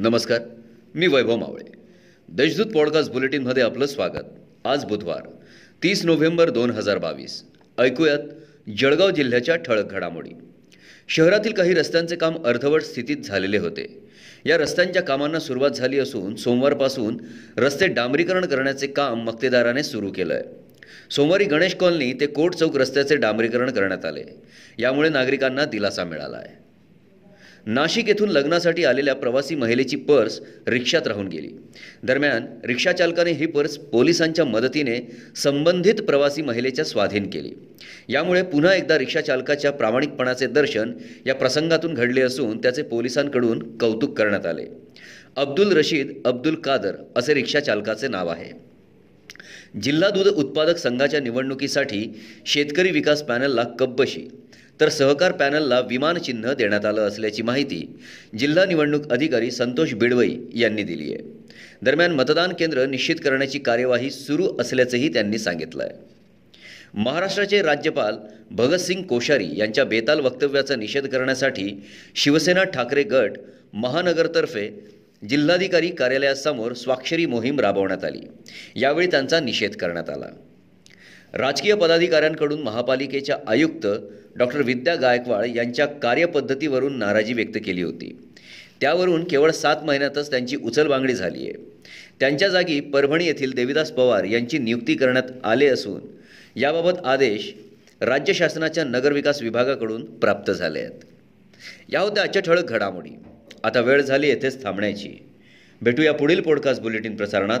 नमस्कार मी वैभव मावळे. देशदूत पॉडकास्ट बुलेटिनमध्ये आपलं स्वागत. आज बुधवार तीस नोव्हेंबर दोन हजार बावीस. ऐकूयात जळगाव जिल्ह्याच्या ठळक घडामोडी. शहरातील काही रस्त्यांचे काम अर्धवट स्थितीत झालेले होते. या रस्त्यांच्या कामांना सुरुवात झाली असून सोमवारपासून रस्ते डांबरीकरण करण्याचे काम मक्तेदाराने सुरू केलं आहे सोमवारी गणेश कॉलनी ते कोट चौक रस्त्याचे डांबरीकरण करण्यात आले. यामुळे नागरिकांना दिलासा मिळाला आहे नाशिक येथून लग्नासाठी आलेल्या प्रवासी महिलेची पर्स रिक्षात राहून गेली. दरम्यान रिक्षाचालकाने ही पर्स पोलिसांच्या मदतीने संबंधित प्रवासी महिलेच्या स्वाधीन केली. यामुळे पुन्हा एकदा रिक्षाचालकाच्या प्रामाणिकपणाचे दर्शन या प्रसंगातून घडले असून त्याचे पोलिसांकडून कौतुक करण्यात आले. अब्दुल रशीद अब्दुल कादर असे रिक्षाचालकाचे नाव आहे. जिल्हा दूध उत्पादक संघाच्या निवडणुकीसाठी शेतकरी विकास पॅनलला कब्बशी. तर सहकार पॅनलला विमानचिन्ह देण्यात आलं असल्याची माहिती जिल्हा निवडणूक अधिकारी संतोष बिडवई यांनी दिली आहे. दरम्यान मतदान केंद्र निश्चित करण्याची कार्यवाही सुरू असल्याचंही त्यांनी सांगितलं आहे महाराष्ट्राचे राज्यपाल भगतसिंग कोश्यारी यांच्या बेताल वक्तव्याचा निषेध करण्यासाठी शिवसेना ठाकरे गट महानगरतर्फे जिल्हाधिकारी कार्यालयासमोर स्वाक्षरी मोहीम राबवण्यात आली. यावेळी त्यांचा निषेध करण्यात आला. राजकीय पदाधिकाऱ्यांकडून महापालिकेच्या आयुक्त डॉक्टर विद्या गायकवाड यांच्या कार्यपद्धतीवरून नाराजी व्यक्त केली होती. त्यावरून केवळ सात महिन्यातच त्यांची उचलबांगडी झाली आहे. त्यांच्या जागी परभणी येथील देविदास पवार यांची नियुक्ती करण्यात आले असून याबाबत आदेश राज्य शासनाच्या नगरविकास विभागाकडून प्राप्त झाले आहेत. या होत्या आजच्या ठळक घडामोडी. आता वेळ झाली येथेच थांबण्याची. भेटूया पुढील पॉडकास्ट बुलेटिन प्रसारणात.